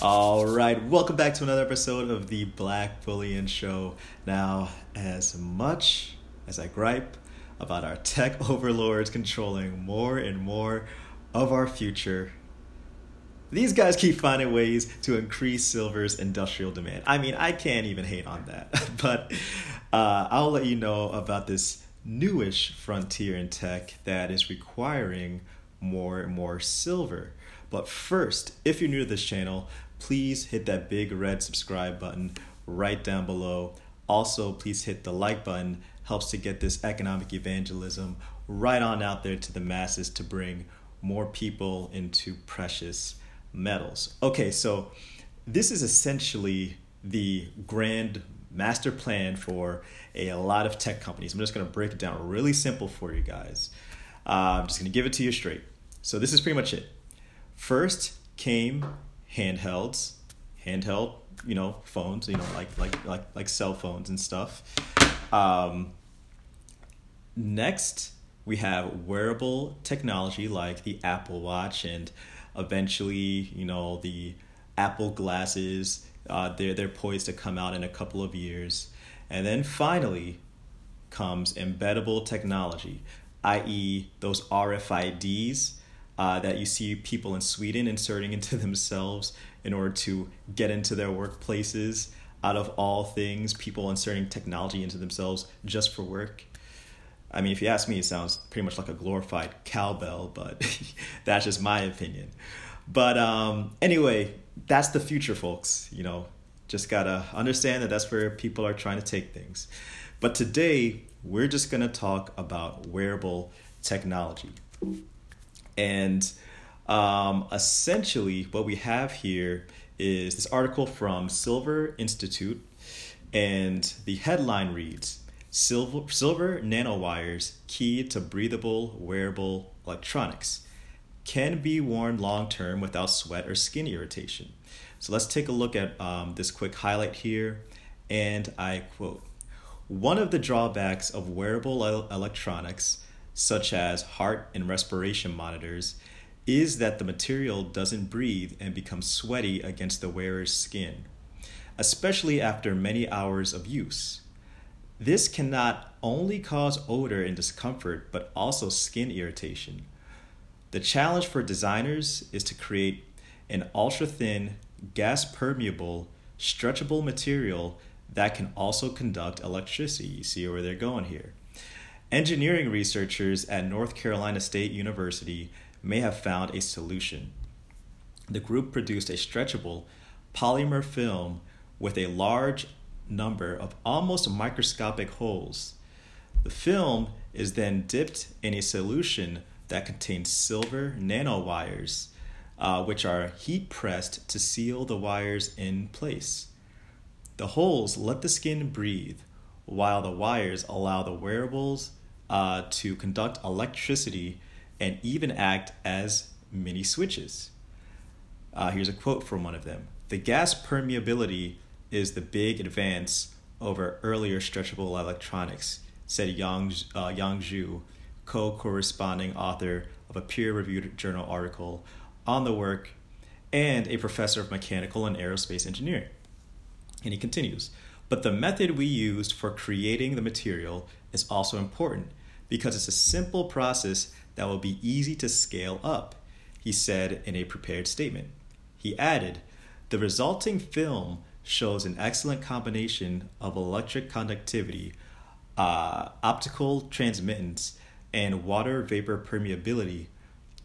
All right, welcome back to another episode of the Black Bullion Show. Now, as much as I gripe about our tech overlords controlling more and more of our future, these guys keep finding ways to increase silver's industrial demand. I mean, I can't even hate on that, but uh, I'll let you know about this newish frontier in tech that is requiring more and more silver. But first, if you're new to this channel, please hit that big red subscribe button right down below. Also, please hit the like button, helps to get this economic evangelism right on out there to the masses to bring more people into precious metals. Okay, so this is essentially the grand master plan for a lot of tech companies. I'm just going to break it down really simple for you guys. Uh, I'm just going to give it to you straight. So, this is pretty much it. First came handhelds, handheld, you know, phones, you know, like like like like cell phones and stuff. Um, next, we have wearable technology like the Apple Watch and eventually, you know, the Apple glasses. Uh, they're they're poised to come out in a couple of years, and then finally comes embeddable technology, i.e., those RFIDs uh, that you see people in Sweden inserting into themselves in order to get into their workplaces. Out of all things, people inserting technology into themselves just for work. I mean, if you ask me, it sounds pretty much like a glorified cowbell, but that's just my opinion. But um, anyway, that's the future, folks. You know, just gotta understand that that's where people are trying to take things. But today, we're just gonna talk about wearable technology. And um, essentially, what we have here is this article from Silver Institute, and the headline reads Silver, silver nanowires key to breathable wearable electronics can be worn long term without sweat or skin irritation. So let's take a look at um, this quick highlight here. And I quote One of the drawbacks of wearable electronics such as heart and respiration monitors, is that the material doesn't breathe and becomes sweaty against the wearer's skin, especially after many hours of use. This can not only cause odor and discomfort, but also skin irritation. The challenge for designers is to create an ultra thin, gas permeable, stretchable material that can also conduct electricity. You see where they're going here. Engineering researchers at North Carolina State University may have found a solution. The group produced a stretchable polymer film with a large number of almost microscopic holes. The film is then dipped in a solution that contains silver nanowires, uh, which are heat pressed to seal the wires in place. The holes let the skin breathe, while the wires allow the wearables uh, to conduct electricity and even act as mini switches. Uh, here's a quote from one of them The gas permeability is the big advance over earlier stretchable electronics, said Yang, uh, Yang Zhu, co corresponding author of a peer reviewed journal article on the work and a professor of mechanical and aerospace engineering. And he continues, but the method we used for creating the material is also important because it's a simple process that will be easy to scale up, he said in a prepared statement. He added, The resulting film shows an excellent combination of electric conductivity, uh, optical transmittance, and water vapor permeability.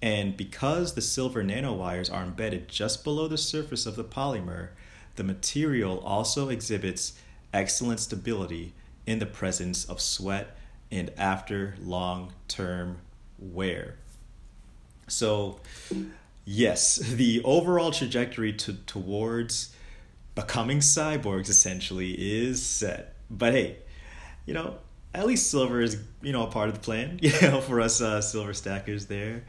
And because the silver nanowires are embedded just below the surface of the polymer, the material also exhibits excellent stability in the presence of sweat and after long term wear. So, yes, the overall trajectory to, towards becoming cyborgs essentially is set. But hey, you know, at least silver is you know a part of the plan you know for us uh, silver stackers there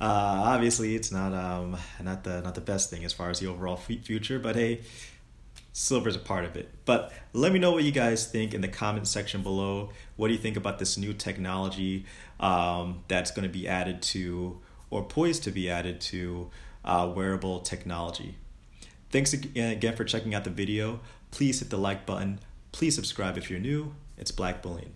uh, obviously it's not um not the not the best thing as far as the overall future but hey silver is a part of it. But let me know what you guys think in the comment section below. What do you think about this new technology um, that's going to be added to or poised to be added to uh, wearable technology. Thanks again for checking out the video. Please hit the like button. Please subscribe if you're new. It's Black Bullion.